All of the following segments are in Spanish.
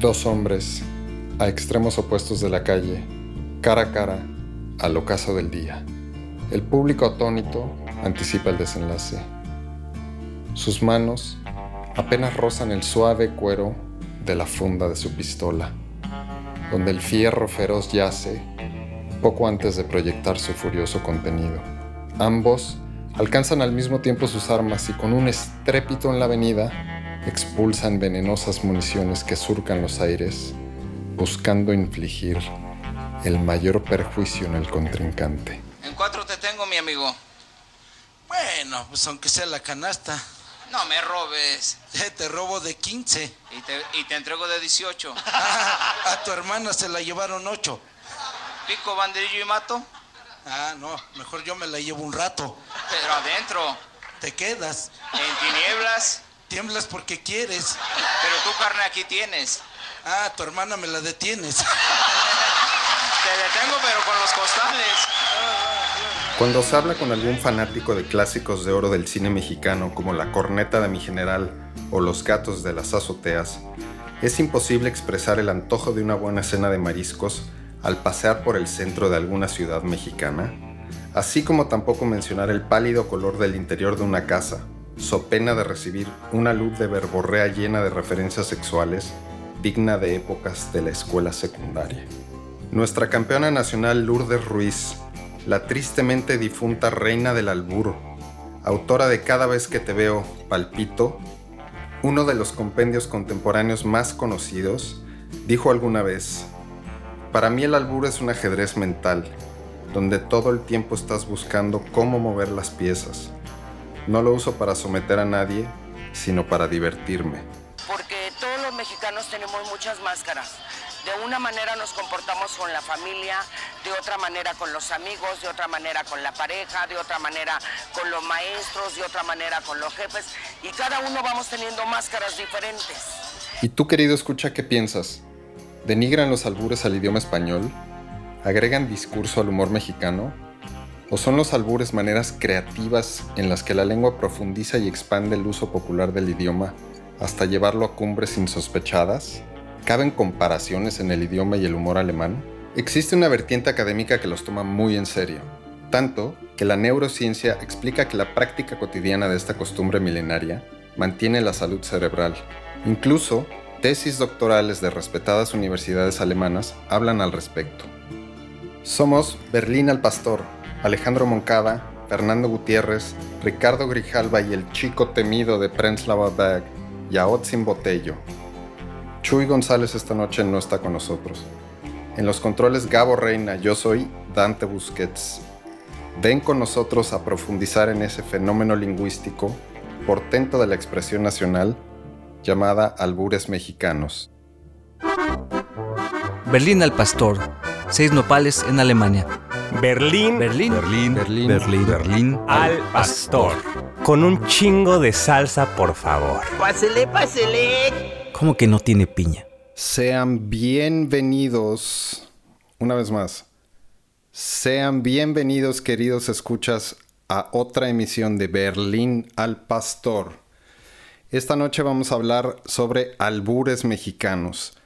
Dos hombres a extremos opuestos de la calle, cara a cara, al ocaso del día. El público atónito anticipa el desenlace. Sus manos apenas rozan el suave cuero de la funda de su pistola, donde el fierro feroz yace poco antes de proyectar su furioso contenido. Ambos alcanzan al mismo tiempo sus armas y con un estrépito en la avenida expulsan venenosas municiones que surcan los aires, buscando infligir el mayor perjuicio en el contrincante. En cuatro te tengo, mi amigo. Bueno, pues aunque sea la canasta. No me robes. Te robo de 15. Y te, y te entrego de 18. a tu hermana se la llevaron 8. ¿Pico, banderillo y mato? Ah, no, mejor yo me la llevo un rato. Pero adentro. Te quedas. En tinieblas. Tiemblas porque quieres. Pero tú carne aquí tienes. Ah, tu hermana me la detienes. Te detengo, pero con los costales. Cuando se habla con algún fanático de clásicos de oro del cine mexicano como La corneta de mi general o Los gatos de las azoteas, es imposible expresar el antojo de una buena cena de mariscos al pasear por el centro de alguna ciudad mexicana, así como tampoco mencionar el pálido color del interior de una casa, so pena de recibir una luz de verborrea llena de referencias sexuales digna de épocas de la escuela secundaria. Nuestra campeona nacional Lourdes Ruiz la tristemente difunta reina del albur, autora de Cada vez que te veo, palpito, uno de los compendios contemporáneos más conocidos, dijo alguna vez, para mí el albur es un ajedrez mental, donde todo el tiempo estás buscando cómo mover las piezas. No lo uso para someter a nadie, sino para divertirme. Porque todos los mexicanos tenemos muchas máscaras de una manera nos comportamos con la familia, de otra manera con los amigos, de otra manera con la pareja, de otra manera con los maestros, de otra manera con los jefes, y cada uno vamos teniendo máscaras diferentes. ¿Y tú, querido, escucha qué piensas? ¿Denigran los albures al idioma español? ¿Agregan discurso al humor mexicano? ¿O son los albures maneras creativas en las que la lengua profundiza y expande el uso popular del idioma hasta llevarlo a cumbres insospechadas? ¿Caben comparaciones en el idioma y el humor alemán? Existe una vertiente académica que los toma muy en serio, tanto que la neurociencia explica que la práctica cotidiana de esta costumbre milenaria mantiene la salud cerebral. Incluso, tesis doctorales de respetadas universidades alemanas hablan al respecto. Somos Berlín al Pastor, Alejandro Moncada, Fernando Gutiérrez, Ricardo Grijalva y el chico temido de Prenzlauer Berg, Yaotzin Botello, Chuy González esta noche no está con nosotros. En los controles Gabo Reina, yo soy Dante Busquets. Ven con nosotros a profundizar en ese fenómeno lingüístico, portento de la expresión nacional, llamada albures mexicanos. Berlín al Pastor, seis nopales en Alemania. Berlín, Berlín, Berlín, Berlín, Berlín, Berlín al Pastor. Con un chingo de salsa, por favor. Pásele, pásele. ¿Cómo que no tiene piña? Sean bienvenidos, una vez más, sean bienvenidos queridos escuchas a otra emisión de Berlín al Pastor. Esta noche vamos a hablar sobre albures mexicanos.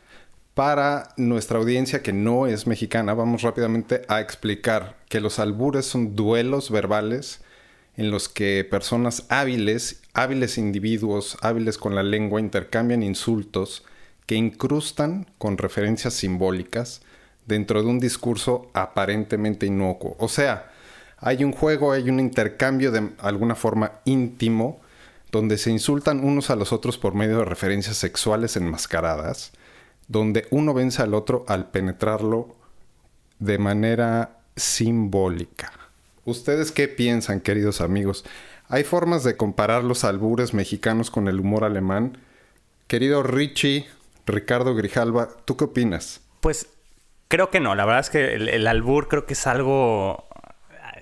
Para nuestra audiencia que no es mexicana, vamos rápidamente a explicar que los albures son duelos verbales en los que personas hábiles, hábiles individuos, hábiles con la lengua, intercambian insultos que incrustan con referencias simbólicas dentro de un discurso aparentemente inocuo. O sea, hay un juego, hay un intercambio de alguna forma íntimo donde se insultan unos a los otros por medio de referencias sexuales enmascaradas, donde uno vence al otro al penetrarlo de manera simbólica. ¿Ustedes qué piensan, queridos amigos? ¿Hay formas de comparar los albures mexicanos con el humor alemán? Querido Richie, Ricardo Grijalva, ¿tú qué opinas? Pues creo que no. La verdad es que el, albur creo que es algo.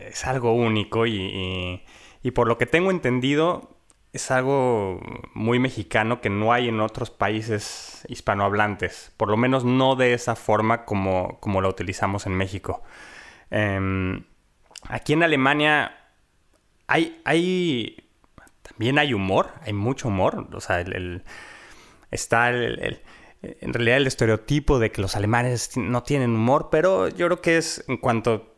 es algo único y, y, por lo que tengo entendido, es algo muy mexicano que no hay en otros países hispanohablantes. Por lo menos no de esa forma como, como lo utilizamos en México. Em, Aquí en Alemania hay, hay, también hay humor, hay mucho humor. O sea, está en realidad el estereotipo de que los alemanes no tienen humor, pero yo creo que es en cuanto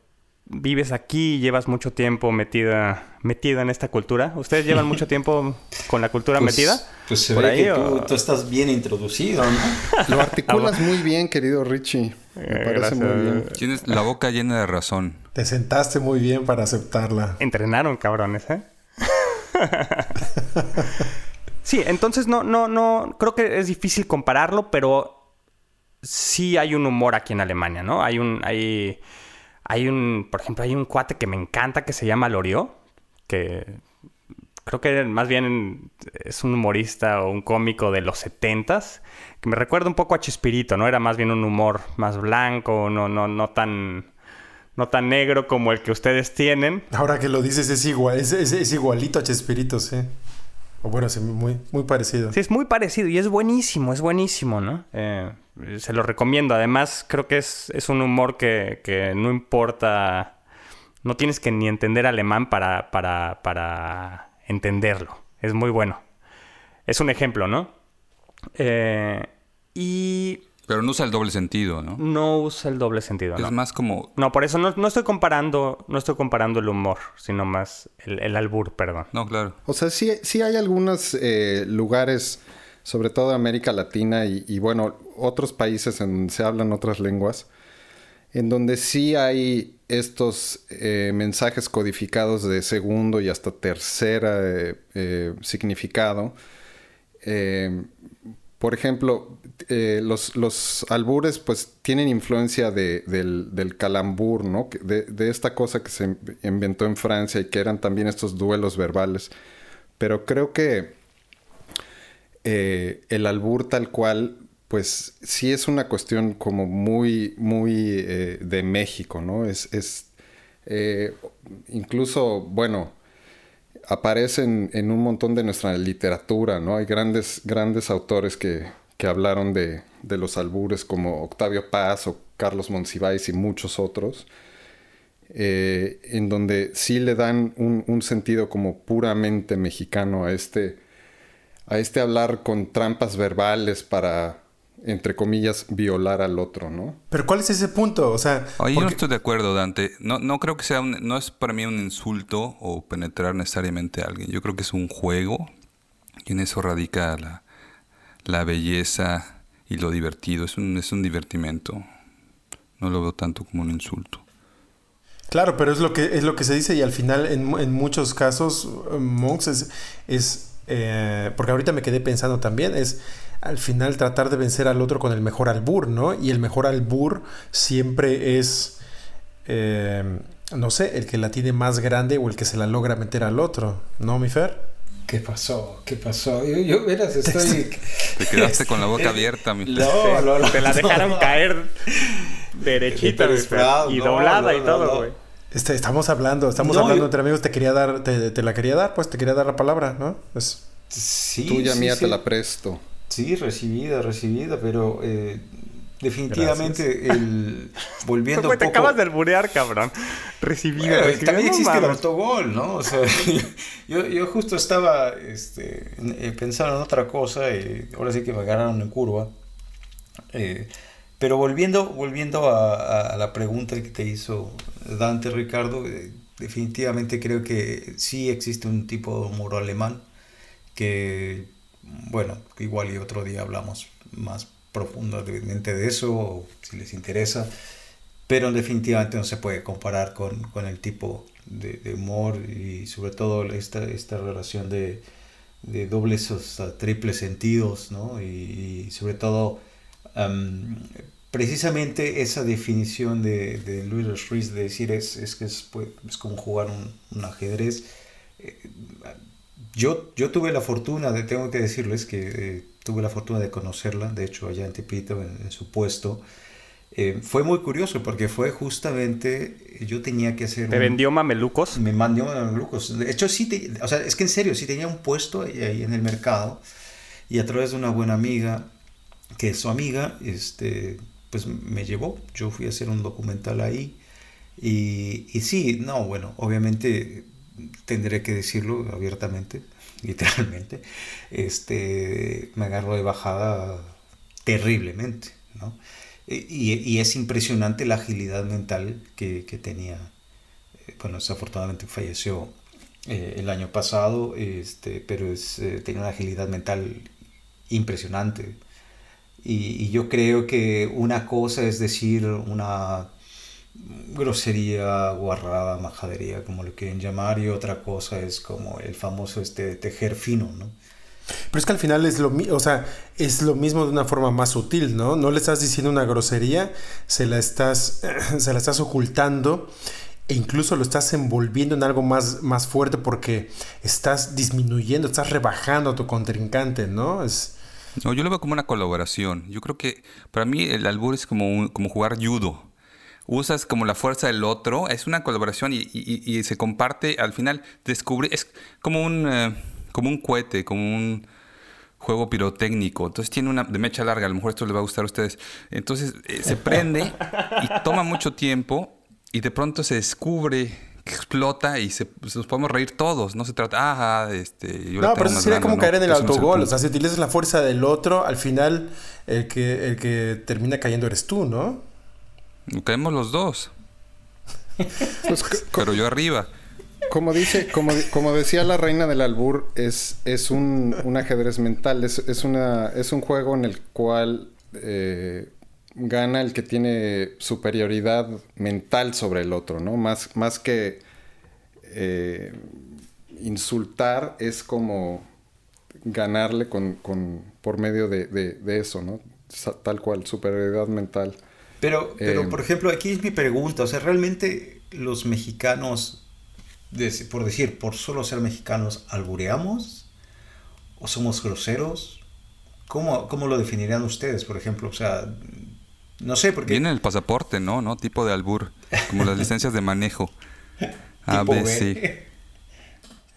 vives aquí, llevas mucho tiempo metida, metida en esta cultura. ¿Ustedes llevan mucho tiempo con la cultura Pues- metida? Pues se ¿Por ve ahí que tú, estás bien introducido, ¿no? Lo articulas muy bien, querido Richie. Me Eh, parece gracias. muy bien. Tienes la boca llena de razón. Te sentaste muy bien para aceptarla. Entrenaron, cabrones, ¿eh? sí, entonces no, no, no, creo que es difícil compararlo, pero sí hay un humor aquí en Alemania, ¿no? Hay un, hay, hay un, por ejemplo, hay un cuate que me encanta que se llama Loriot, que creo que más bien es un humorista o un cómico de los setentas, que me recuerda un poco a Chespirito, ¿no? Era más bien un humor más blanco, no, no, no tan, no tan negro como el que ustedes tienen. Ahora que lo dices es igual, es, es- es igualito a Chespirito, sí. O bueno, muy, muy parecido. Sí, es muy parecido y es buenísimo, es buenísimo, ¿no? Eh, se lo recomiendo. Además, creo que es, es un humor que, que no importa, no tienes que ni entender alemán para, para, para entenderlo. Es muy bueno. Es un ejemplo, ¿no? Eh, y Pero no usa el doble sentido, ¿no? no usa el doble sentido, ¿no? Es más como... No, por eso no, no estoy comparando, no estoy comparando el humor, sino más el, el albur, perdón. No, claro. O sea, sí, sí hay algunos eh, lugares, sobre todo de América Latina y, y, bueno, otros países en donde se hablan otras lenguas, en donde sí hay estos eh, mensajes codificados de segundo y hasta tercera eh, eh, significado. Eh, por ejemplo, eh, los, los albures pues tienen influencia de- del, del calambur, ¿no? De, de esta cosa que se inventó en Francia y que eran también estos duelos verbales. Pero creo que eh, el albur tal cual, pues sí es una cuestión como muy, muy eh, de México, ¿no? Es, es incluso, bueno, aparecen en un montón de nuestra literatura, ¿no? Hay grandes, grandes autores que, que hablaron de, de los albures como Octavio Paz o Carlos Monsiváis y muchos otros, eh, en donde sí le dan un, un sentido como puramente mexicano a este, a este hablar con trampas verbales para, entre comillas, violar al otro, ¿no? Pero ¿cuál es ese punto? O sea, Ahí yo no estoy de acuerdo, Dante. No, no creo que sea un- no es para mí un insulto o penetrar necesariamente a alguien. Yo creo que es un juego y en eso radica la, la belleza y lo divertido. Es un, es un divertimento. No lo veo tanto como un insulto. Claro, pero es lo que es lo que se dice y al final en, en muchos casos eh, Monks es, es eh, porque ahorita me quedé pensando también es al final tratar de vencer al otro con el mejor albur, ¿no? Y el mejor albur siempre es eh, no sé, el que la tiene más grande o el que se la logra meter al otro, ¿no, mi Fer? ¿Qué pasó? ¿Qué pasó? Yo, yo verás, estoy... Te quedaste con la boca abierta, mi No, no, no. Te la dejaron no. caer derechita y doblada no, y todo, no. güey. Este, estamos hablando, estamos No, hablando yo- entre amigos, te quería dar, te, te la quería dar, pues te quería dar la palabra, ¿no? Pues, Sí, Tuya sí, mía sí. te la presto. Sí, recibida, recibida, pero eh, definitivamente el volviendo un te poco... acabas de alburear, cabrón. Recibida, Bueno, recibida, también no existe el autogol, ¿no? O sea, yo, yo justo estaba este, eh, pensando en otra cosa y ahora sí que me agarraron en curva. Eh, pero volviendo, volviendo a, a- la pregunta que te hizo Dante Ricardo, eh, definitivamente creo que sí existe un tipo de humor alemán que, bueno, igual y otro día hablamos más profundamente de eso, si les interesa, pero definitivamente no se puede comparar con, con el tipo de, de humor y sobre todo esta, esta relación de, de dobles o hasta triples sentidos, ¿no? Y, y sobre todo, am, precisamente esa definición de, de Louis Ruiz de decir es, es que es, pues, es como jugar un, un ajedrez. Eh, yo, yo tuve la fortuna, de, tengo que decirles que eh, tuve la fortuna de conocerla, de hecho allá en Tepito, en, en su puesto. Eh, fue muy curioso porque fue justamente, yo tenía que hacer... ¿Te un- vendió mamelucos? me mandó mamelucos. De hecho, sí, te- o sea, es que en serio, sí tenía un puesto ahí, ahí en el mercado y a través de una buena amiga, que es su amiga, este, pues me llevó. Yo fui a hacer un documental ahí y, y sí, no, bueno, obviamente tendré que decirlo abiertamente, literalmente. Este, me agarró de bajada terriblemente, ¿no? Y, y es impresionante la agilidad mental que, tenía. Eh, bueno, desafortunadamente falleció eh, el año pasado, este, pero es, eh, tenía una agilidad mental impresionante. Y, yo creo que una cosa es decir una grosería, guarrada, majadería, como lo quieren llamar, y otra cosa es como el famoso este tejer fino, ¿no? Pero es que al final es lo, o sea, es lo mismo de una forma más sutil, ¿no? No le estás diciendo una grosería, se la estás, se la estás ocultando e incluso lo estás envolviendo en algo más, más fuerte porque estás disminuyendo, estás rebajando a tu contrincante, ¿no? Es... No, yo lo veo como una colaboración. Yo creo que para mí el albur es como, como jugar judo. Usas como la fuerza del otro, es una colaboración y, y, y se comparte. Al final descubre, es como un... Eh, como un cohete, como un juego pirotécnico. Entonces tiene una de mecha larga, a lo mejor esto les va a gustar a ustedes. Entonces eh, se prende y toma mucho tiempo y de pronto se descubre que explota y se, pues, nos podemos reír todos. No se trata, ah, este. Yo no, pero eso sería como caer en el autogol. O sea, si utilizas la fuerza del otro, al final el que, el que termina cayendo eres tú, ¿no? Caemos los dos. Pues, pero yo arriba. Como dice, como, como decía la reina del albur, es, es un, un ajedrez mental, es, es, una, es un juego en el cual eh, gana el que tiene superioridad mental sobre el otro, ¿no? Más, más que eh, insultar, es como ganarle con, con por medio de, de, de, eso, ¿no? Tal cual, superioridad mental. Pero, pero eh, por ejemplo, aquí es mi pregunta, o sea, ¿realmente los mexicanos por decir, por solo ser mexicanos, albureamos? ¿O somos groseros? ¿Cómo, ¿Cómo, lo definirían ustedes, por ejemplo? O sea, no sé, porque... Viene el pasaporte, ¿no? ¿no? Tipo de albur, como las licencias de manejo. A, B, C.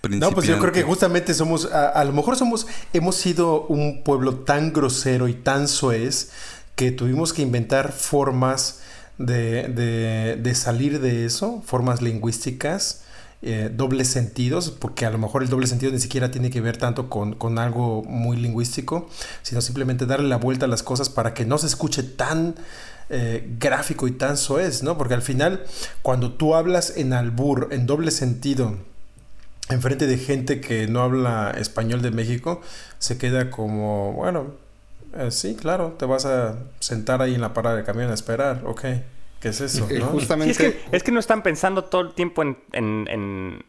No, pues yo creo que justamente somos, a, a, lo mejor somos, hemos sido un pueblo tan grosero y tan soez que tuvimos que inventar formas de, de, salir de eso, formas lingüísticas eh, dobles sentidos, porque a lo mejor el doble sentido ni siquiera tiene que ver tanto con, con, algo muy lingüístico, sino simplemente darle la vuelta a las cosas para que no se escuche tan eh, gráfico y tan soez, ¿no? Porque al final, cuando tú hablas en albur, en doble sentido, enfrente de gente que no habla español de México, se queda como, bueno, eh, sí, claro, te vas a sentar ahí en la parada de camión a esperar, ok. ¿Qué es eso? ¿no? Justamente... Sí, es, que, es, que, no están pensando todo el tiempo en... en, en...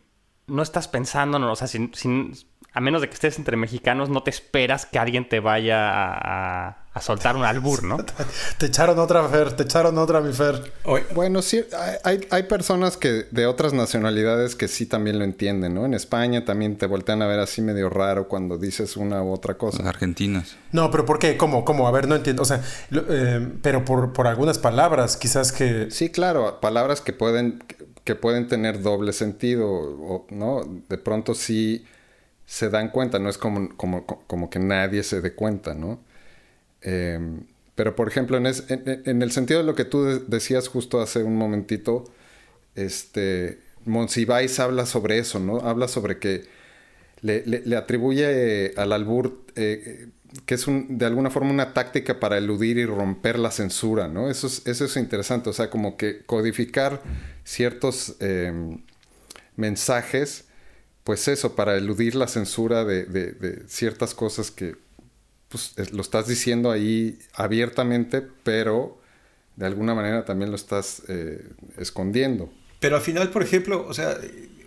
No estás pensando, no, o sea, sin, sin, a menos de que estés entre mexicanos, no te esperas que alguien te vaya a, a, soltar un albur, ¿no? te echaron otra, Fer, te echaron otra, mi Fer. Bueno, sí, hay, hay personas que de otras nacionalidades que sí también lo entienden, ¿no? En España también te voltean a ver así medio raro cuando dices una u otra cosa. Las argentinas. No, pero ¿por qué? ¿Cómo? ¿Cómo? A ver, no entiendo. O sea, eh, pero por, por algunas palabras, quizás que... Sí, claro, palabras que pueden, que pueden tener doble sentido, ¿no? De pronto sí se dan cuenta, no es como, como, como que nadie se dé cuenta, ¿no? Eh, pero por ejemplo, en, el sentido de lo que tú de decías justo hace un momentito, este, Monsiváis habla sobre eso, ¿no? Habla sobre que le, le, le atribuye al albur eh, que es de alguna forma una táctica para eludir y romper la censura, ¿no? Eso es, eso es interesante, o sea, como que codificar ciertos eh, mensajes pues eso, para eludir la censura de ciertas cosas que pues, lo estás diciendo ahí abiertamente, pero de alguna manera también lo estás eh, escondiendo. Pero al final, por ejemplo, o sea,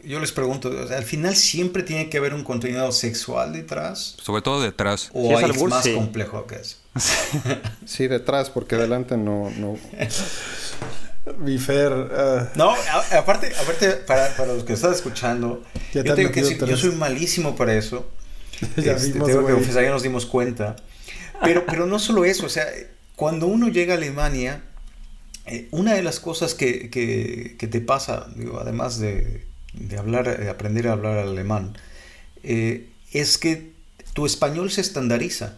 yo les pregunto, o sea, al final siempre tiene que haber un contenido sexual detrás. Sobre todo detrás. O hay albur, más sí. complejo que eso. sí, detrás, porque adelante no... no... Mi Fer. Uh... No, a, aparte, aparte para, para, los que están escuchando, ya yo tengo que decir, yo soy malísimo para eso. ya este, vimos, tengo que confesar, ya nos dimos cuenta. Pero, pero no solo eso, o sea, cuando uno llega a Alemania, eh, una de las cosas que, que, que te pasa, digo, además de, de, hablar, de aprender a hablar alemán, eh, es que tu español se estandariza.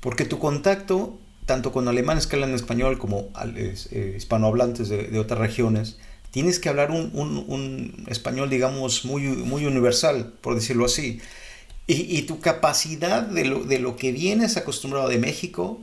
Porque tu contacto tanto con alemanes que hablan español como eh, hispanohablantes de, de, otras regiones, tienes que hablar un, un, un, español, digamos, muy, muy universal, por decirlo así. Y, y tu capacidad de lo, de lo, que vienes acostumbrado de México,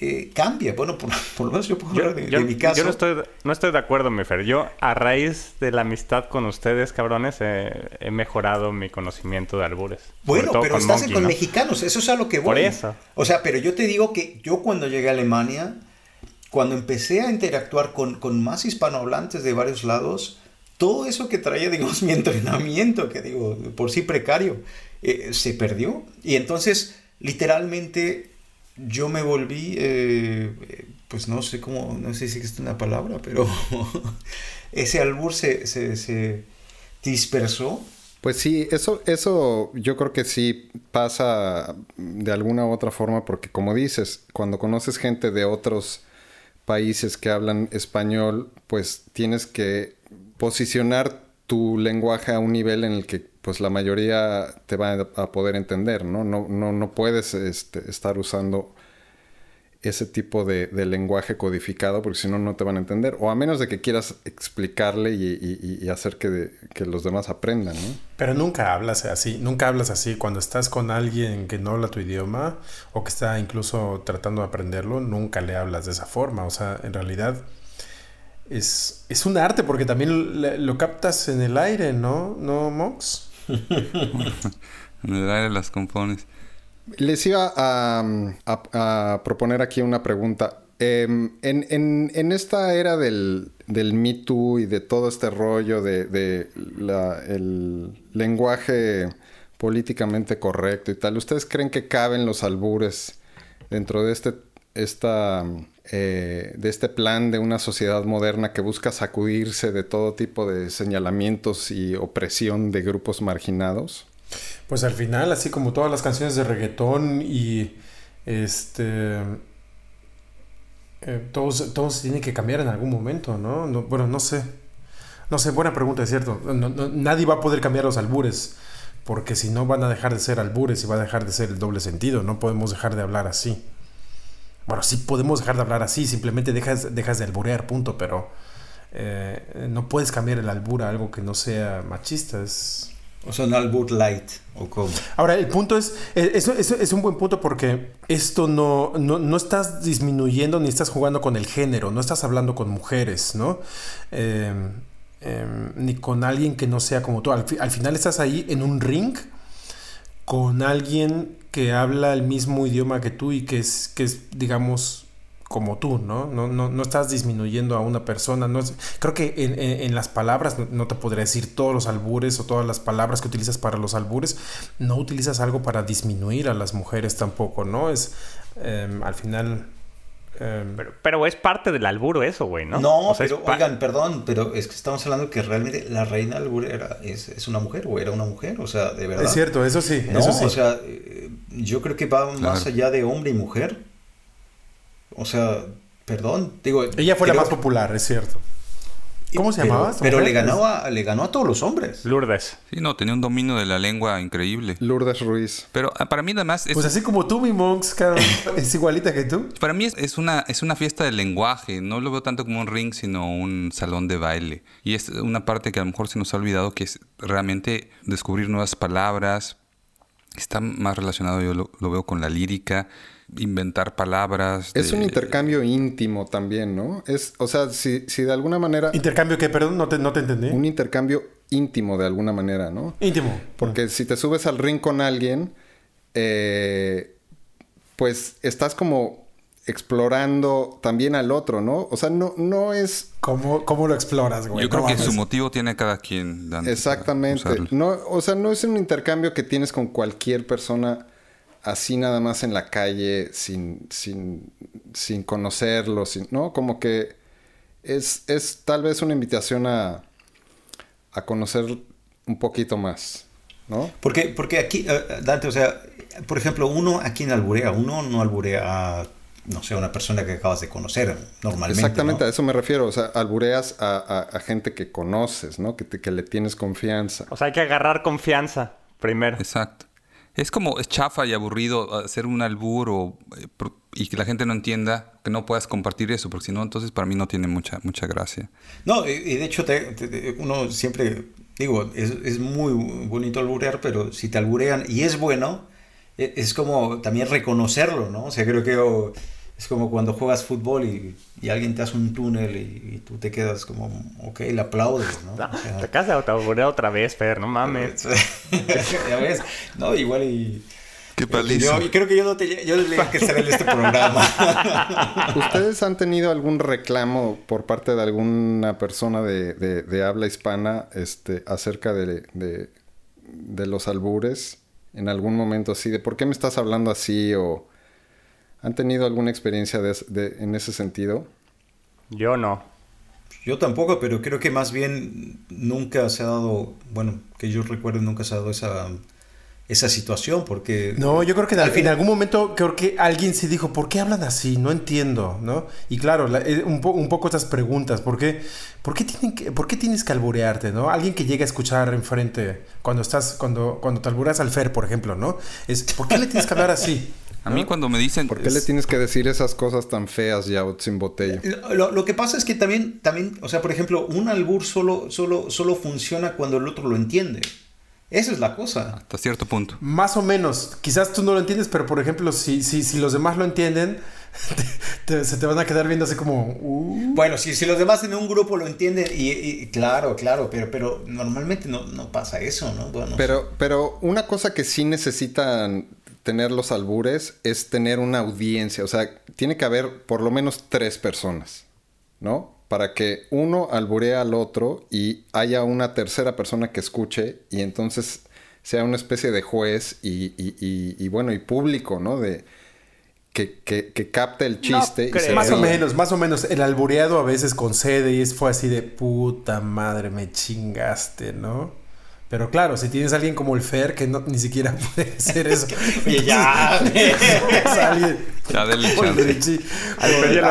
eh, cambia. Bueno, por, por, lo menos yo puedo hablar de, de, mi caso. Yo no estoy, no estoy de acuerdo, mi Fer. Yo, a raíz de la amistad con ustedes, cabrones, eh, he mejorado mi conocimiento de albures. Bueno, pero con estás Monkey, con ¿no? mexicanos, eso es a lo que voy. Por eso. O sea, pero yo te digo que yo cuando llegué a Alemania, cuando empecé a interactuar con, con más hispanohablantes de varios lados, todo eso que traía, digamos, mi entrenamiento, que digo, por sí precario, eh, se perdió. Y entonces, literalmente, yo me volví, eh, pues no sé cómo, no sé si es una palabra, pero ese albur se, se, se, dispersó. Pues sí, eso, eso yo creo que sí pasa de alguna u otra forma, porque como dices, cuando conoces gente de otros países que hablan español, pues tienes que posicionar tu lenguaje a un nivel en el que pues la mayoría te va a poder entender, ¿no? No, no, no puedes este, estar usando ese tipo de, lenguaje codificado porque si no, no te van a entender. O a menos de que quieras explicarle y, hacer que, de, que, los demás aprendan. Pero nunca hablas así, nunca hablas así. Cuando estás con alguien que no habla tu idioma o que está incluso tratando de aprenderlo, nunca le hablas de esa forma. O sea, en realidad es, es un arte porque también lo, lo captas en el aire, ¿no? ¿No, Mox? en el aire las compones. Les iba a, a, a proponer aquí una pregunta. Eh, en, en, en, esta era del, del Me Too y de todo este rollo de, de la, el lenguaje políticamente correcto y tal, ¿ustedes creen que caben los albures dentro de este, esta eh, de este plan de una sociedad moderna que busca sacudirse de todo tipo de señalamientos y opresión de grupos marginados? Pues al final, así como todas las canciones de reggaetón y este... Eh, todos, todos tienen que cambiar en algún momento, ¿no? no bueno, no sé. No sé, buena pregunta, es cierto. No, no, nadie va a poder cambiar los albures, porque si no van a dejar de ser albures y va a dejar de ser el doble sentido. No podemos dejar de hablar así. Bueno, sí podemos dejar de hablar así, simplemente dejas, dejas de alburear, punto, pero eh, no puedes cambiar el albur a algo que no sea machista. Es... O sea, un albur light, o cómo. Ahora, el punto es, eso, eso es un buen punto porque esto no, no, no, estás disminuyendo ni estás jugando con el género, no estás hablando con mujeres, ¿no? Eh, eh, ni con alguien que no sea como tú. Al, al final estás ahí en un ring con alguien que habla el mismo idioma que tú y que es, que es digamos, como tú, ¿no? No, no, no estás disminuyendo a una persona. No es, creo que en, en, en las palabras, no, no, te podría decir todos los albures o todas las palabras que utilizas para los albures, no utilizas algo para disminuir a las mujeres tampoco, ¿no? Es, eh, al final... Um, pero, pero, es parte del alburo eso, güey, ¿no? No, o sea, pero oigan, perdón, pero es que estamos hablando que realmente la reina albur era, es, es, una mujer o era una mujer, o sea, de verdad. Es cierto, eso sí, no, eso sí. O sea, yo creo que va claro. más allá de hombre y mujer. O sea, perdón, digo. Ella fue la más popular, es cierto. ¿Cómo se pero, llamaba? Pero le ganó, a, le ganó a todos los hombres. Lourdes. Sí, no, tenía un dominio de la lengua increíble. Lourdes Ruiz. Pero ah, para mí además... Es, pues así como tú, mi Monks, es igualita que tú. Para mí es, es, una, es una fiesta de lenguaje. No lo veo tanto como un ring, sino un salón de baile. Y es una parte que a lo mejor se nos ha olvidado, que es realmente descubrir nuevas palabras. Está más relacionado, yo lo, lo veo con la lírica inventar palabras. De... Es un intercambio íntimo también, ¿no? Es, o sea, si, si de alguna manera... ¿Intercambio qué? Perdón, no te, no te entendí. Un intercambio íntimo de alguna manera, ¿no? Íntimo. Porque ah. si te subes al ring con alguien, eh, pues estás como explorando también al otro, ¿no? O sea, no, no es... ¿Cómo, cómo lo exploras, güey? Yo creo que su motivo tiene cada quien. Exactamente. No, o sea, no es un intercambio que tienes con cualquier persona así nada más en la calle, sin, sin, sin conocerlo, sin, ¿no? Como que es, es tal vez una invitación a, a conocer un poquito más, ¿no? Porque, porque aquí, uh, Dante, o sea, por ejemplo, uno aquí en alburea, uno no alburea a, no sé, una persona que acabas de conocer normalmente. Exactamente, ¿no? a eso me refiero, o sea, albureas a, a, a gente que conoces, ¿no? Que, te, que le tienes confianza. O sea, hay que agarrar confianza primero. Exacto. Es como es chafa y aburrido hacer un albur o, eh, y que la gente no entienda, que no puedas compartir eso, porque si no, entonces para mí no tiene mucha, mucha gracia. No, y, y de hecho te, te, uno siempre, digo, es, es, muy bonito alburear, pero si te alburean y es bueno, es como también reconocerlo, ¿no? O sea, creo que... Oh, Es como cuando juegas fútbol y, y alguien te hace un túnel y, y tú te quedas como, ok, le aplaudes, ¿no? O sea, te acabas de otra vez, Fer, no mames. ya ves, no, igual y... Qué paliza. Yo, creo que yo no te yo tenía que estar en este programa. ¿Ustedes han tenido algún reclamo por parte de alguna persona de, de- de habla hispana este, acerca de, de- de los albures? En algún momento así, de por qué me estás hablando así o... ¿Han tenido alguna experiencia de, de- en ese sentido? Yo no. Yo tampoco, pero creo que más bien nunca se ha dado, bueno, que yo recuerdo nunca se ha dado esa, esa situación, porque... No, yo creo que en, Al en final- algún momento creo que alguien sí dijo, ¿por qué hablan así? No entiendo, ¿no? Y claro, la- eh, un, po- un poco estas preguntas, ¿por qué, por, qué tienen que, ¿por qué tienes que alburearte, no? Alguien que llega a escuchar enfrente, cuando estás, cuando, cuando te albureas al Fer, por ejemplo, ¿no? Es, ¿por qué le tienes que hablar así? A mí cuando me dicen... ¿Por qué le tienes que decir esas cosas tan feas ya sin botella? Lo, lo- lo que pasa es que también, también, o sea, por ejemplo, un albur solo, solo, solo funciona cuando el otro lo entiende. Esa es la cosa. Hasta cierto punto. Más o menos, quizás tú no lo entiendes, pero por ejemplo, si, si, si los demás lo entienden, te- te- se te van a quedar viendo así como... "Uh". Bueno, si, si los demás en un grupo lo entienden, y, y- claro, claro, pero, pero normalmente no, no pasa eso, ¿no? Bueno, Pero, pero una cosa que sí necesitan tener los albures es tener una audiencia. O sea, tiene que haber por lo menos tres personas, ¿no? Para que uno alburee al otro y haya una tercera persona que escuche y entonces sea una especie de juez y, y- y- y, bueno, y público, ¿no? De que, que, que capte el chiste y se Más o menos, más o menos. El albureado a veces concede y es, fue así de puta madre, me chingaste, ¿no? Pero claro, si tienes a alguien como el Fer, que no, ni siquiera puede hacer eso. Oye, ya. Es alguien- Ya chance. Richie, Al Fer ya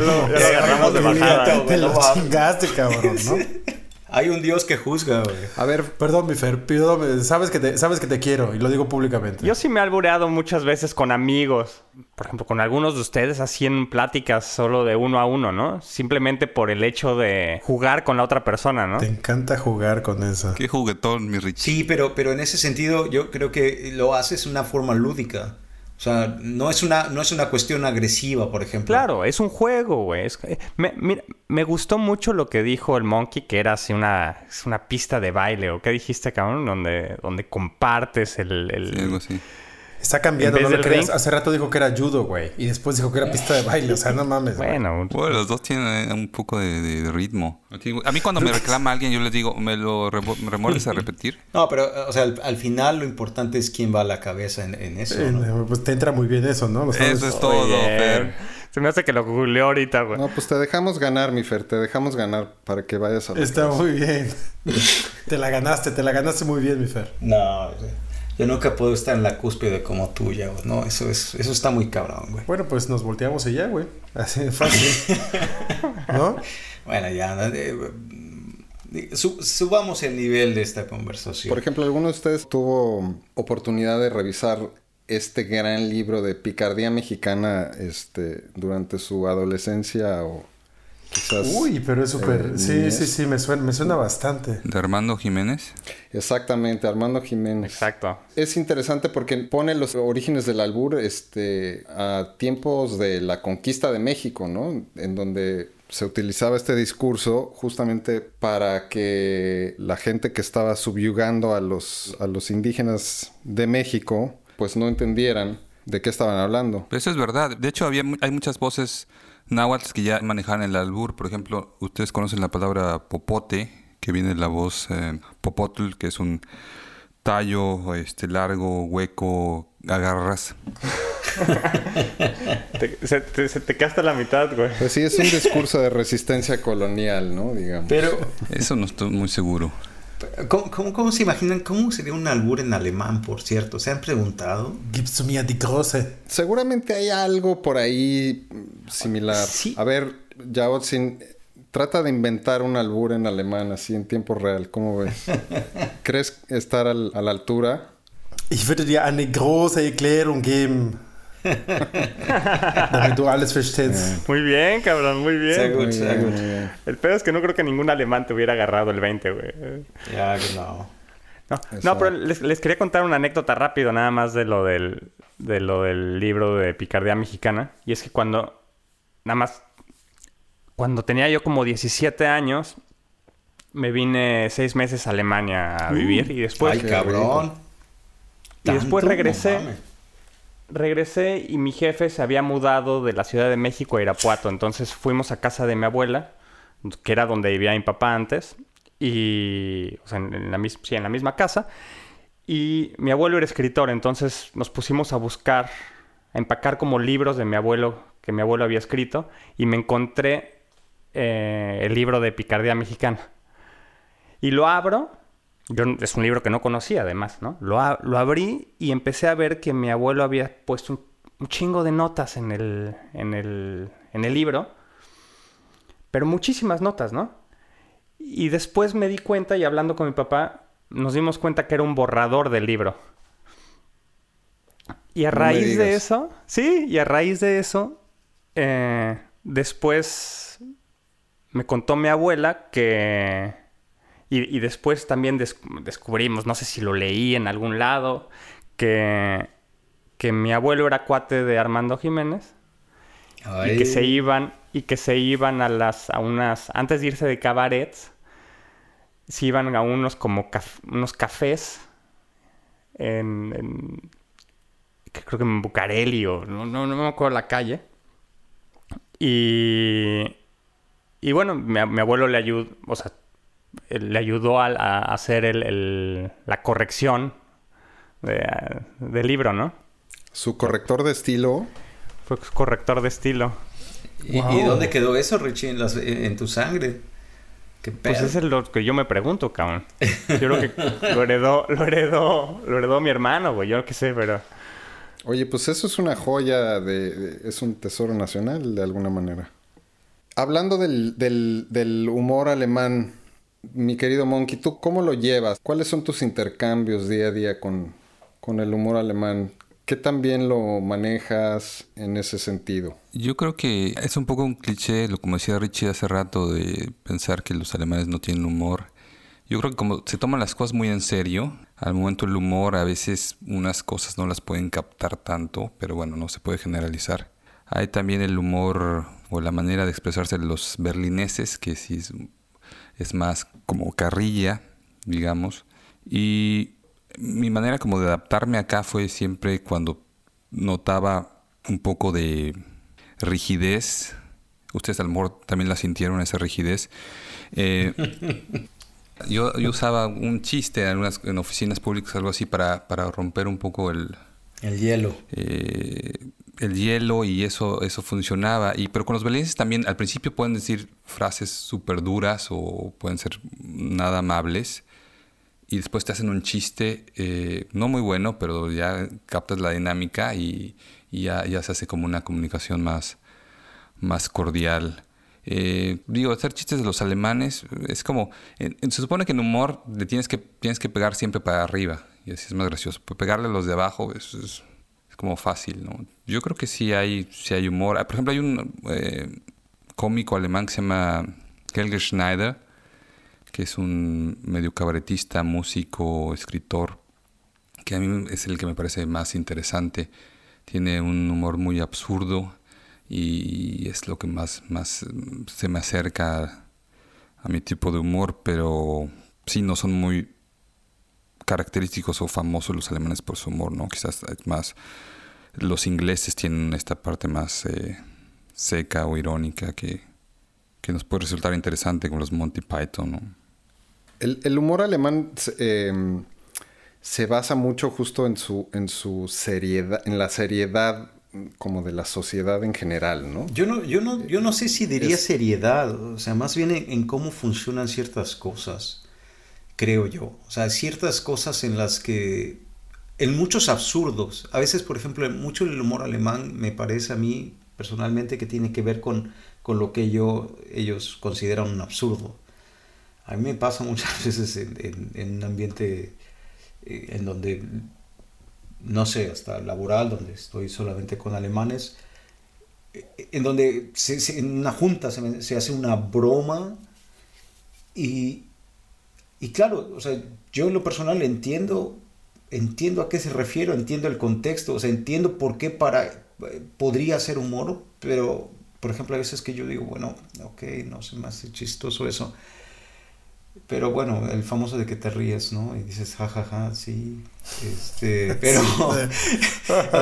lo- agarramos de bajada. Te lo chingaste, cabrón, ¿no? Hay un Dios que juzga, güey. A ver, Perdón, mi Fer, perdón, sabes que, te, sabes que te quiero y lo digo públicamente. Yo sí me he albureado muchas veces con amigos. Por ejemplo, con algunos de ustedes así en pláticas solo de uno a uno, ¿no? Simplemente por el hecho de jugar con la otra persona, ¿no? Te encanta jugar con eso. Qué juguetón, mi Richie. Sí, pero, pero en ese sentido yo creo que lo haces de una forma lúdica. O sea, no es una, no es una cuestión agresiva, por ejemplo. Claro, es un juego, güey. Es- eh, me, mira, me gustó mucho lo que dijo el Monkey, que era así una, es una pista de baile. ¿O qué dijiste, cabrón? Donde, donde compartes el... el- Sí, algo así. Está cambiando, no del creas. ring. Hace rato dijo que era judo, güey. Y después dijo que era pista de baile. O sea, no mames. güey. Bueno, Bueno, los dos tienen eh, un poco de, de- de ritmo. A mí cuando me reclama alguien, yo les digo, ¿me lo remo- me remuerdes a repetir? No, pero, o sea, al, al final lo importante es quién va a la cabeza en, en eso, Eh, ¿no? Pues te entra muy bien eso, ¿no? Eso es todo, Fer. Se me hace que lo googleó ahorita, güey. no, pues te dejamos ganar, mi Fer, te dejamos ganar para que vayas a la Está muy bien. te la ganaste, te la ganaste muy bien, mi Fer. No, yo nunca puedo estar en la cúspide como tuya, güey. No, eso, es, eso está muy cabrón, güey. Bueno, pues nos volteamos ya, güey. Así de fácil. ¿No? Bueno, ya, eh, eh, su- subamos el nivel de esta conversación. Por ejemplo, ¿alguno de ustedes tuvo oportunidad de revisar este gran libro de picardía mexicana este, durante su adolescencia o quizás... Uy, pero es súper. eh, sí, niñez? sí, sí, me suena, me suena bastante. De Armando Jiménez. Exactamente, Armando Jiménez. Exacto. Es interesante porque pone los orígenes del albur este, a tiempos de la conquista de México, ¿no? En donde se utilizaba este discurso justamente para que la gente que estaba subyugando a los, a los indígenas de México, pues no entendieran de qué estaban hablando. Pero eso es verdad. De hecho, había, mu- hay muchas voces náhuatl que ya manejaban el albur. Por ejemplo, ustedes conocen la palabra popote, que viene de la voz eh, popotl, que es un tallo este, largo, hueco, agarras. Te- se, te, se te queda la mitad, güey. Pues sí, es un discurso de resistencia colonial, ¿no? Digamos. Pero, Eso no estoy muy seguro. ¿Cómo, cómo, cómo se imaginan? ¿Cómo sería un albur en alemán, por cierto? ¿Se han preguntado? Gibst du mir die große? Seguramente hay algo por ahí similar. Sí. A ver, Yaotsin, trata de inventar un albur en alemán así en tiempo real. ¿Cómo ves? ¿Crees estar al- a la altura? Ich würde dir eine große Erklärung geben. Damit du alles verstehst. Muy bien, cabrón, muy bien. Sehr gut, sehr. El pedo es que no creo que ningún alemán te hubiera agarrado el 20, güey. Ya, genau. No, no, pero les, les quería contar una anécdota rápido nada más de lo del, de lo del libro de Picardía Mexicana. Y es que cuando, nada más, cuando tenía yo como 17 años, me vine seis meses a Alemania a vivir y después... Ay, cabrón. Y después regresé. No. Regresé y mi jefe se había mudado de la Ciudad de México a Irapuato. Entonces fuimos a casa de mi abuela, que era donde vivía mi papá antes. Y, o sea, en, la misma casa. Y mi abuelo era escritor, entonces nos pusimos a buscar, a empacar como libros de mi abuelo, que mi abuelo había escrito. Y me encontré eh, el libro de Picardía Mexicana. Y lo abro. Yo, es un libro que no conocía, además, ¿no? Lo, a- lo abrí y empecé a ver que mi abuelo había puesto un, un chingo de notas en el, en, el, en el libro. Pero muchísimas notas, ¿no? Y después me di cuenta y hablando con mi papá, nos dimos cuenta que era un borrador del libro. Y a No raíz de eso, sí, y a raíz de eso, eh, después me contó mi abuela que... Y, y después también des- descubrimos, no sé si lo leí en algún lado, que, que mi abuelo era cuate de Armando Jiménez y que se iban y que se iban a las a unas antes de irse de cabarets se iban a unos como caf- unos cafés en, creo que en Bucareli o no, no, no me acuerdo la calle. Y y bueno mi, mi abuelo le ayudó o sea le ayudó a, a hacer el- el- la corrección de- del libro no Su corrector de estilo. fue corrector de estilo ¿Y, y dónde quedó eso, Richie? En, las- en- en tu sangre. ¿Qué Pues eso es lo que yo me pregunto, cabrón. Yo creo que lo heredó, lo heredó, lo heredó mi hermano, güey. Yo qué sé, pero... Oye, pues eso es una joya de, de- es un tesoro nacional de alguna manera. Hablando del, del- del humor alemán, mi querido Monkey, ¿tú cómo lo llevas? ¿Cuáles son tus intercambios día a día con, con el humor alemán? ¿Qué tan bien lo manejas en ese sentido? Yo creo que es un poco un cliché, lo como decía Richie hace rato, de pensar que los alemanes no tienen humor. Yo creo que como se toman las cosas muy en serio, al momento el humor a veces unas cosas no las pueden captar tanto, pero bueno, no se puede generalizar. Hay también el humor o la manera de expresarse de los berlineses, que sí es, es más como carrilla, digamos. Y mi manera como de adaptarme acá fue siempre cuando notaba un poco de rigidez. Ustedes a lo mejor también la sintieron, esa rigidez. Eh, yo, yo usaba un chiste en, algunas, en oficinas públicas, algo así, para, para romper un poco el, El hielo. eh, el hielo y eso, eso funcionaba. Y, pero con los berlineses también al principio pueden decir frases súper duras o pueden ser nada amables. Y después te hacen un chiste, eh, no muy bueno, pero ya captas la dinámica y, ya, se hace como una comunicación más, más cordial. Eh, digo, hacer chistes de los alemanes es como, se supone que en humor le tienes que, tienes que pegar siempre para arriba y así es más gracioso. Pegarle a los de abajo es- es como fácil, ¿no? Yo creo que sí hay, sí hay humor. Ah, Por ejemplo, hay un eh, cómico alemán que se llama Helge Schneider, que es un medio cabaretista, músico, escritor, que a mí es el que me parece más interesante. Tiene un humor muy absurdo y es lo que más, más se me acerca a mi tipo de humor, pero sí no son muy característicos o famosos los alemanes por su humor, ¿no? Quizás es más los ingleses tienen esta parte más eh, seca o irónica que, que nos puede resultar interesante con los Monty Python, ¿no? El, el humor alemán se- eh, se basa mucho justo en su, en su seriedad, en la seriedad mm, como de la sociedad en general, ¿no? Yo no, yo no, yo no sé si diría Es- seriedad, o sea, más bien en, en cómo funcionan ciertas cosas, creo yo. O sea, ciertas cosas en las que, en muchos absurdos, a veces, por ejemplo, mucho el humor alemán me parece a mí personalmente que tiene que ver con, con lo que yo, ellos consideran un absurdo. A mí me pasa muchas veces en, en- en un ambiente eh, en donde, no sé, hasta laboral, donde estoy solamente con alemanes, en donde se- se- en una junta se, se hace una broma y, y claro, o sea, yo en lo personal entiendo entiendo a qué se refiere, entiendo el contexto, o sea, entiendo por qué para, podría ser humor, pero, por ejemplo, a veces que yo digo, bueno, ok, no se me hace chistoso eso. Pero bueno, el famoso de que te ríes, ¿no? Y dices, jajaja, ja, ja, sí. Este, pero, o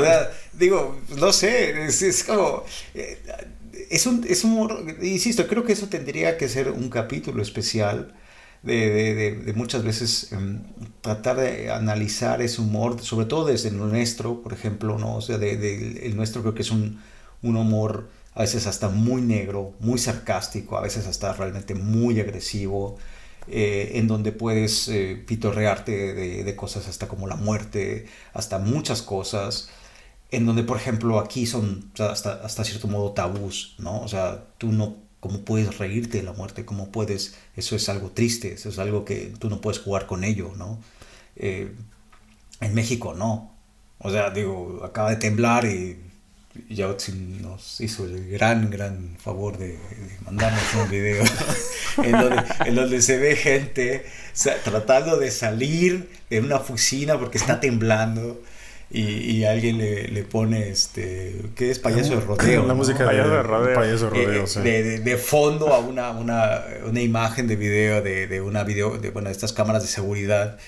sea, digo, no sé, es, es como, eh, es un, es humor, insisto, creo que eso tendría que ser un capítulo especial de, de, de, muchas veces um, tratar de analizar ese humor, sobre todo desde el nuestro, por ejemplo, ¿no? O sea, de, el nuestro creo que es un, un humor a veces hasta muy negro, muy sarcástico, a veces hasta realmente muy agresivo. Eh, en donde puedes eh, pitorrearte de, de, cosas hasta como la muerte, hasta muchas cosas, en donde por ejemplo aquí son hasta, hasta cierto modo tabús, ¿no? O sea, tú no, ¿cómo puedes reírte de la muerte? ¿Cómo puedes? Eso es algo triste, eso es algo que tú no puedes jugar con ello, ¿no? Eh, en México no. O sea, digo, acaba de temblar y Yautzin nos hizo el gran, gran favor de, de mandarnos un video en, donde, en, donde, se ve gente tratando de salir de una oficina porque está temblando. Y, y alguien le, le, pone este ¿qué es payaso de rodeo? La música payaso de rodeo, payaso de, rodeo eh, sí. de, de, de, fondo a una, una, una imagen de video de, de una video de bueno, estas cámaras de seguridad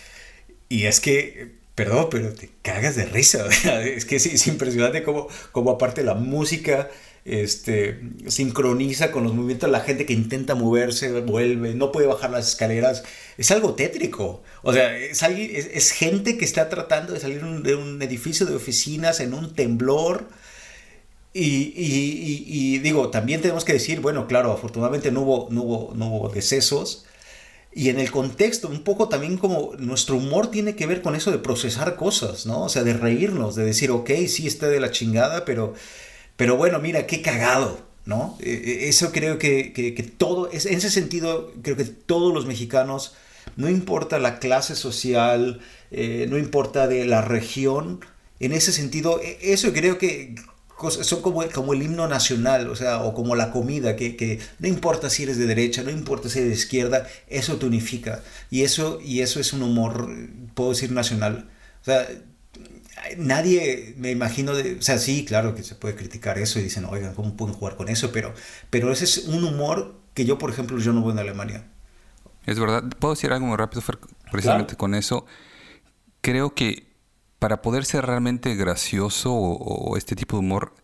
y es que perdón, pero te cagas de risa. es que es, es impresionante cómo, cómo aparte la música este, sincroniza con los movimientos de la gente que intenta moverse, vuelve, no puede bajar las escaleras. Es algo tétrico. O sea, es, alguien, es, gente que está tratando de salir de un edificio de oficinas en un temblor. Y, y, y, y, digo, también tenemos que decir, bueno, claro, afortunadamente no hubo, no hubo, no hubo decesos, y en el contexto, un poco también como nuestro humor tiene que ver con eso de procesar cosas, ¿no? O sea, de reírnos, de decir, ok, sí está de la chingada, pero, pero bueno, mira, qué cagado, ¿no? Eso creo que, que, que todo, en ese sentido, creo que todos los mexicanos, no importa la clase social, eh, no importa de la región, en ese sentido, eso creo que, son como, como el himno nacional, o sea, o como la comida, que, que, no importa si eres de derecha, no importa si eres de izquierda, eso te unifica. Y eso, y eso es un humor, puedo decir, nacional. O sea, nadie, me imagino, de, o sea, sí, claro que se puede criticar eso y dicen, oigan, ¿cómo pueden jugar con eso? Pero, pero ese es un humor que yo, por ejemplo, yo no voy en Alemania. Es verdad. ¿Puedo decir algo muy rápido, Fer, precisamente claro. con eso? Creo que para poder ser realmente gracioso o, o, este tipo de humor,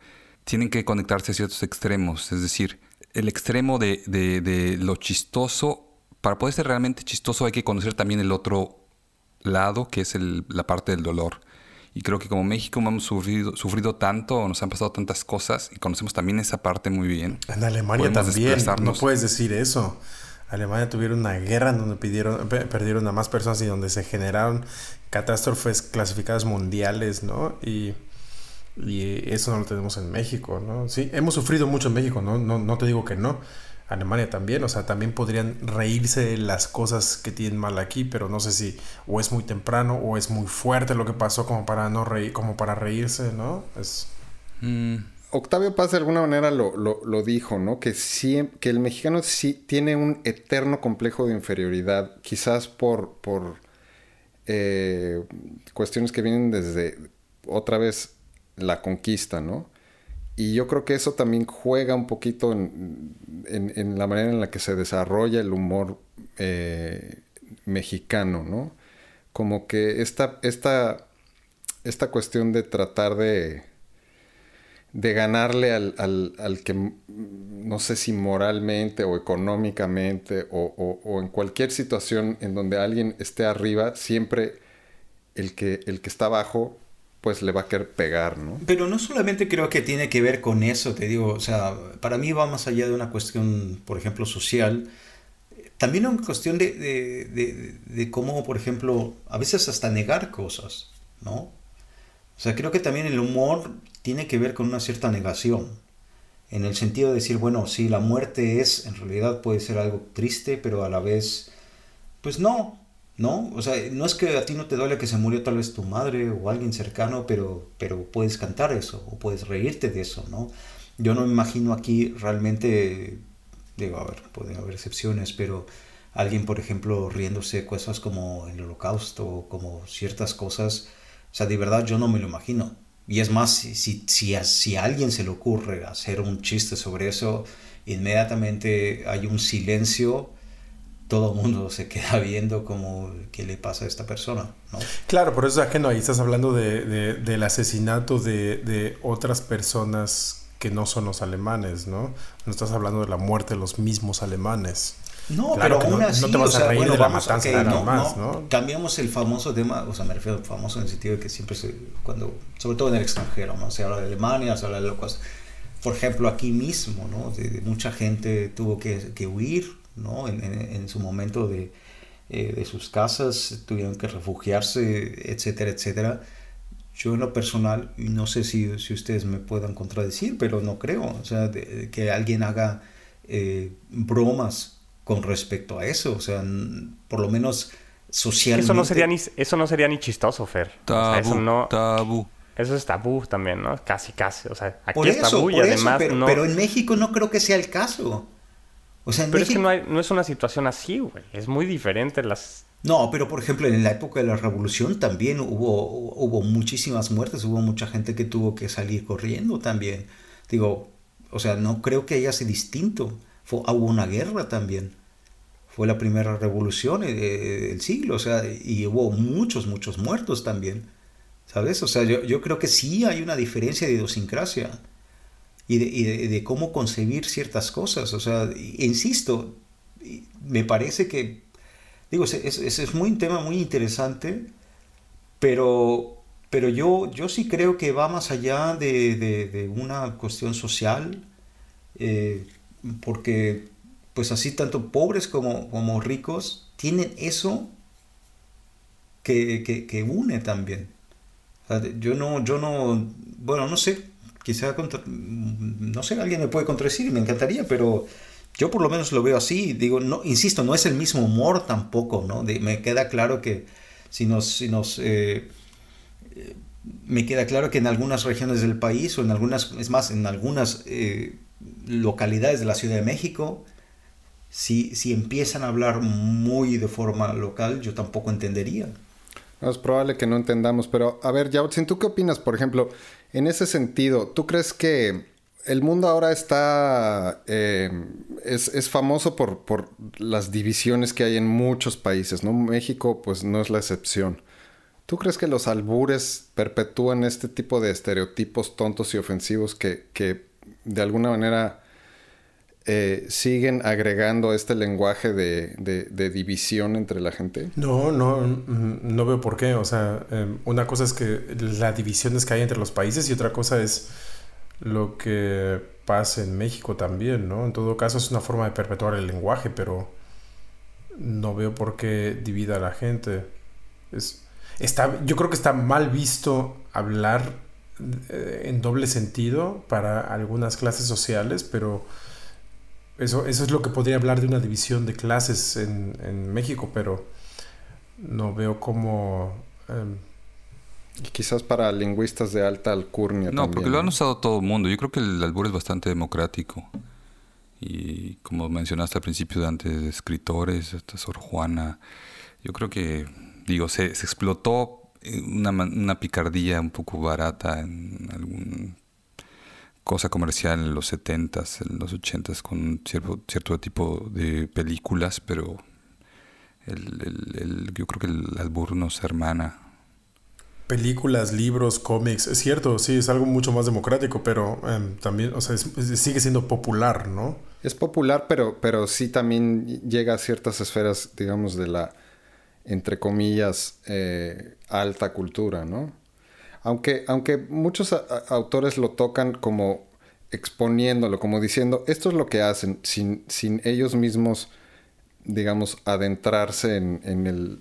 tienen que conectarse a ciertos extremos. Es decir, el extremo de, de, de, lo chistoso, para poder ser realmente chistoso hay que conocer también el otro lado, que es el, la parte del dolor. Y creo que como México hemos sufrido, sufrido tanto, nos han pasado tantas cosas y conocemos también esa parte muy bien. En Alemania también, no puedes decir eso. Alemania tuvieron una guerra en donde pidieron, perdieron a más personas y donde se generaron catástrofes clasificadas mundiales, ¿no? Y, y eso no lo tenemos en México, ¿no? Sí, hemos sufrido mucho en México, ¿no? No, no te digo que no. Alemania también, o sea, también podrían reírse de las cosas que tienen mal aquí, pero no sé si o es muy temprano o es muy fuerte lo que pasó como para no reír, como para reírse, ¿no? Es... Mm. Octavio Paz de alguna manera lo, lo, lo, dijo, ¿no? Que, sí, que el mexicano sí tiene un eterno complejo de inferioridad, quizás por, por eh, cuestiones que vienen desde otra vez la conquista, ¿no? Y yo creo que eso también juega un poquito en, en, la manera en la que se desarrolla el humor eh, mexicano, ¿no? Como que esta, esta, esta cuestión de tratar de de ganarle al, al, al, que no sé si moralmente o económicamente o, o, o, en cualquier situación en donde alguien esté arriba, siempre el que, el que está abajo pues le va a querer pegar, ¿no? Pero no solamente creo que tiene que ver con eso, te digo, o sea, para mí va más allá de una cuestión, por ejemplo, social, también una cuestión de, de, de, cómo, por ejemplo, a veces hasta negar cosas, ¿no? O sea, creo que también el humor tiene que ver con una cierta negación. En el sentido de decir, bueno, sí, la muerte es, en realidad puede ser algo triste, pero a la vez, pues no, ¿no? O sea, no es que a ti no te duele que se murió tal vez tu madre o alguien cercano, pero, pero puedes cantar eso o puedes reírte de eso, ¿no? Yo no me imagino aquí realmente, digo, a ver, pueden haber excepciones, pero alguien, por ejemplo, riéndose cosas como el holocausto, como ciertas cosas. O sea, de verdad yo no me lo imagino. Y es más, si, si, si, si a alguien se le ocurre hacer un chiste sobre eso, inmediatamente hay un silencio todo el mundo se queda viendo como qué le pasa a esta persona. ¿no? Claro, por eso es que no, ahí estás hablando de, de, del asesinato de, de, otras personas que no son los alemanes, ¿no? No estás hablando de la muerte de los mismos alemanes. No, claro pero aún no, así, no te vas o sea, a reír bueno, de la matanza okay, no, más, no, ¿no? Cambiamos el famoso tema, o sea, me refiero famoso en el sentido de que siempre se, cuando, sobre todo en el extranjero, ¿no? Se habla de Alemania, se habla de locos. Por ejemplo, aquí mismo, ¿no? De, de mucha gente tuvo que, que huir, ¿no? En, en, en su momento de, eh, de sus casas, tuvieron que refugiarse, etcétera, etcétera. Yo en lo personal, no sé si, si ustedes me puedan contradecir, pero no creo, o sea, de, de que alguien haga eh, bromas con respecto a eso, o sea, por lo menos socialmente. Eso no sería ni, eso no sería ni chistoso, Fer. Tabú, o sea, eso no, tabú. Eso es tabú también, ¿no? Casi, casi. O sea, aquí por es eso, tabú y por eso, además pero, no. pero en México no creo que sea el caso. O sea, en Pero es que no, hay, no es una situación así, güey. Es muy diferente las... No, pero por ejemplo, en la época de la revolución también hubo, hubo muchísimas muertes, hubo mucha gente que tuvo que salir corriendo también. Digo, o sea, no creo que haya sido distinto. Fue, hubo una guerra también. Fue la primera revolución eh, del siglo, o sea, y hubo muchos, muchos muertos también. ¿Sabes? O sea, yo, yo creo que sí hay una diferencia de idiosincrasia y de, y de, cómo concebir ciertas cosas. O sea, insisto, me parece que, digo, es, es, es muy, un tema muy interesante, pero, pero yo, yo sí creo que va más allá de, de, una cuestión social, eh, porque pues así tanto pobres como, como ricos tienen eso que, que, une también. Yo no, yo no, bueno, no sé, quizá, no sé, alguien me puede contradecir, me encantaría, pero yo por lo menos lo veo así. Digo, no, insisto, no es el mismo humor tampoco, ¿no? Me queda claro que si nos, nos eh, me queda claro que en algunas regiones del país o en algunas, es más, en algunas eh, localidades de la Ciudad de México, si, si empiezan a hablar muy de forma local, yo tampoco entendería. No, es probable que no entendamos, pero a ver, Yautsin, ¿tú qué opinas? Por ejemplo, en ese sentido, ¿tú crees que el mundo ahora está, eh, es, es, famoso por, por, las divisiones que hay en muchos países, ¿no? México pues no es la excepción. ¿Tú crees que los albures perpetúan este tipo de estereotipos tontos y ofensivos que, que de alguna manera eh, siguen agregando este lenguaje de, división entre la gente? No, no, no veo por qué. O sea, eh, una cosa es que la división es que hay entre los países y otra cosa es lo que pasa en México también, ¿no? En todo caso es una forma de perpetuar el lenguaje, pero no veo por qué divida a la gente. Es, está, yo creo que está mal visto hablar eh, en doble sentido para algunas clases sociales, pero eso, eso es lo que podría hablar de una división de clases en, en México, pero no veo cómo... Y quizás para lingüistas de alta alcurnia. No, también, porque lo han usado todo el mundo. Yo creo que el albur es bastante democrático. Y como mencionaste al principio, antes de escritores, esta Sor Juana, yo creo que, digo, se, se explotó una, una, picardía un poco barata en algún cosa comercial en los 70s, en los 80s, con cierto, cierto tipo de películas, pero el, el, el, yo creo que el albur nos hermana películas, libros, cómics, es cierto, sí, es algo mucho más democrático, pero eh, también, o sea, es, es, sigue siendo popular, ¿no? Es popular, pero, pero sí también llega a ciertas esferas, digamos, de la, entre comillas, eh, alta cultura, ¿no? Aunque, aunque muchos autores lo tocan como exponiéndolo, como diciendo, esto es lo que hacen, sin, sin ellos mismos digamos, adentrarse en, el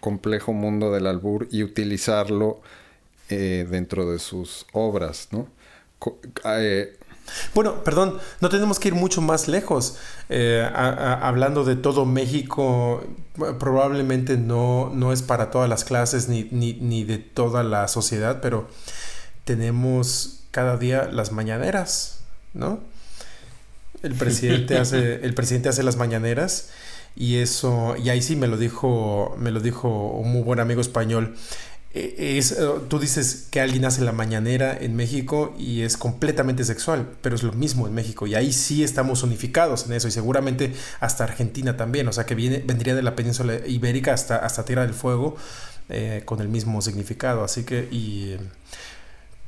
complejo mundo del albur y utilizarlo eh, dentro de sus obras, ¿no? Eh, bueno, perdón, no tenemos que ir mucho más lejos. Eh, a, a, hablando de todo México, probablemente no, no es para todas las clases ni, ni, ni de toda la sociedad, pero tenemos cada día las mañaneras, ¿no? El presidente hace, el presidente hace las mañaneras Y eso, y ahí sí me lo dijo, me lo dijo un muy buen amigo español. Eh, Es, eh, tú dices que alguien hace la mañanera en México y es completamente sexual, pero es lo mismo en México y ahí sí estamos unificados en eso y seguramente hasta Argentina también, o sea que viene, vendría de la península ibérica hasta, hasta Tierra del Fuego eh, con el mismo significado, así que y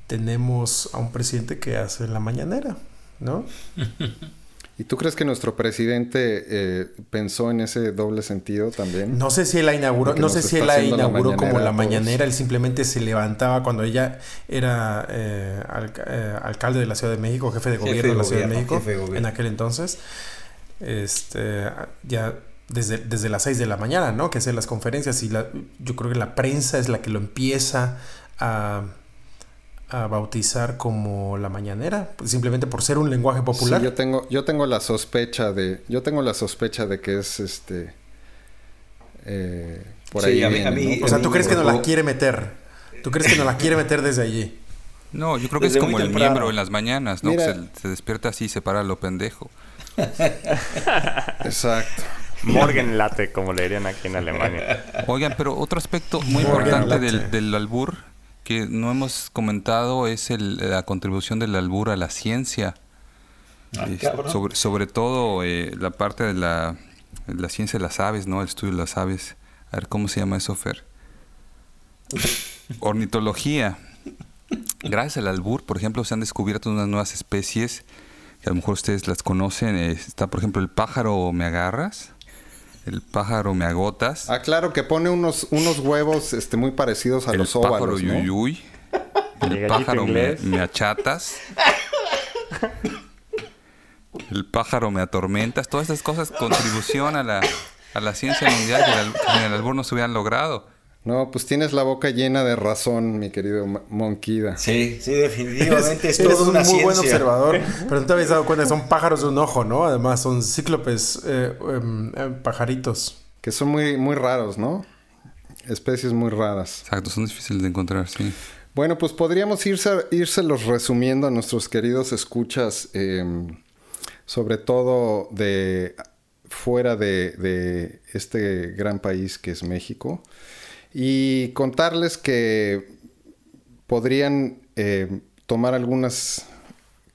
tenemos a un presidente que hace la mañanera, ¿no? ¿Y tú crees que nuestro presidente eh, pensó en ese doble sentido también? No sé si él la inauguró, no sé si él la inauguró como la mañanera, él simplemente se levantaba cuando ella era eh, eh, alcalde de la Ciudad de México, jefe de gobierno de de la Ciudad de México jefe de gobierno. en aquel entonces. Este, ya desde, desde las 6 de la mañana, ¿no? Que hacen las conferencias y la, yo creo que la prensa es la que lo empieza a, a bautizar como la mañanera, simplemente por ser un lenguaje popular. Sí, yo tengo, yo tengo la sospecha de, yo tengo la sospecha de que es este, eh, por Sí, ahí. a mí- viene, a mí- ¿no? o sea, a ¿tú crees que no la quiere meter? ¿Tú crees que no la quiere meter desde allí? No, yo creo que Desde es como el temprano. miembro en las mañanas, ¿no? Se, se despierta así y se para lo pendejo. Exacto. Morgenlatte, como le dirían aquí en Alemania. Oigan, pero otro aspecto muy Morgan importante del, del albur que no hemos comentado es el- la contribución del albur a la ciencia. Ah, Es- cabrón. sobre, sobre todo eh, la parte de la, la ciencia de las aves, ¿no? El estudio de las aves. A ver, ¿cómo se llama eso, Fer? Ornitología. Gracias al albur, por ejemplo, se han descubierto unas nuevas especies que a lo mejor ustedes las conocen. Eh, Está, por ejemplo, el pájaro me agarras, el pájaro me agotas, Ah, claro, que pone unos, unos huevos este, muy parecidos a el los pájaro óvalos, ¿no? yuyuy, El pájaro me, me achatas, el pájaro me atormentas. Todas estas cosas contribución a la, a la ciencia mundial que el al- que en el albur no se hubieran logrado. No, pues tienes la boca llena de razón, mi querido Monquida. Sí, sí, definitivamente es, Eres toda un una muy ciencia. buen observador, pero no te habías dado cuenta, son pájaros de un ojo, ¿no? Además, son cíclopes, eh, em, em, pajaritos. Que son muy, muy raros, ¿no? Especies muy raras. Exacto, son difíciles de encontrar, sí. Bueno, pues podríamos irse, irselos resumiendo a nuestros queridos escuchas, eh, sobre todo de fuera de, de este gran país que es México, y contarles que podrían eh, tomar algunas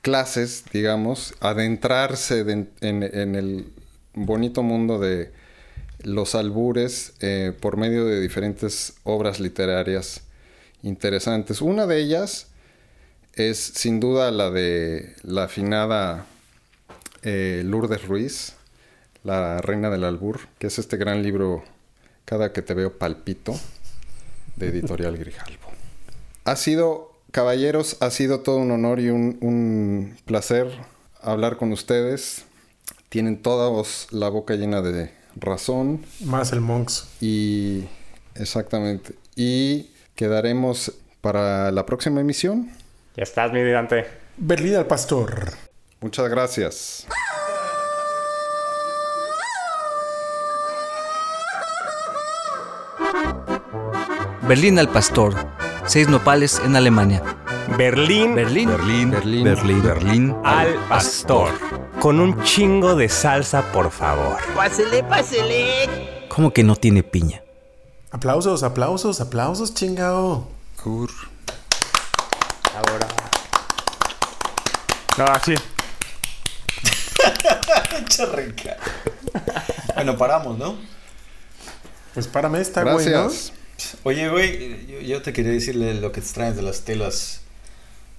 clases, digamos, adentrarse de- en, en el bonito mundo de los albures eh, por medio de diferentes obras literarias interesantes. Una de ellas es sin duda la de la afinada eh, Lourdes Ruiz, la reina del albur, que es este gran libro Cada que te veo palpito, de Editorial Grijalvo. Ha sido, caballeros, ha sido todo un honor y un, un placer hablar con ustedes. Tienen todos la boca llena de razón Más el Monks. y exactamente. Y quedaremos para la próxima emisión. Ya estás, mi Dante. Berlín al pastor. Muchas gracias. Berlín al pastor. Seis nopales en Alemania. Berlín, Berlín. Berlín, Berlín. Berlín, Berlín, al pastor. Con un chingo de salsa, por favor. Pásele, pásele. ¿Cómo que no tiene piña? Aplausos, aplausos, aplausos, chingao. Ur. Ahora. No, así. Charreca. bueno, paramos, ¿no? Pues párame esta, güey, ¿no? Oye, güey, yo, yo te quería decirle lo que extrañas de las telas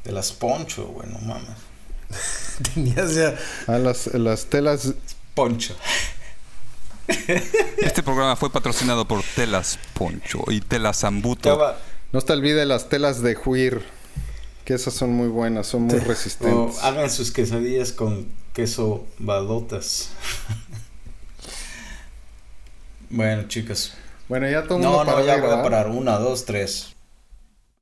de las poncho, güey, no mames. Tenías ya. A las, las telas. Poncho. Este programa fue patrocinado por Telas Poncho y Telas Zambuto. Estaba- No te olvides las telas de juir. Que esas son muy buenas, son muy o resistentes. hagan sus quesadillas con queso badotas. bueno, chicas. Bueno, ya todo el No, mundo no, para ya voy a parar. Una, dos, tres.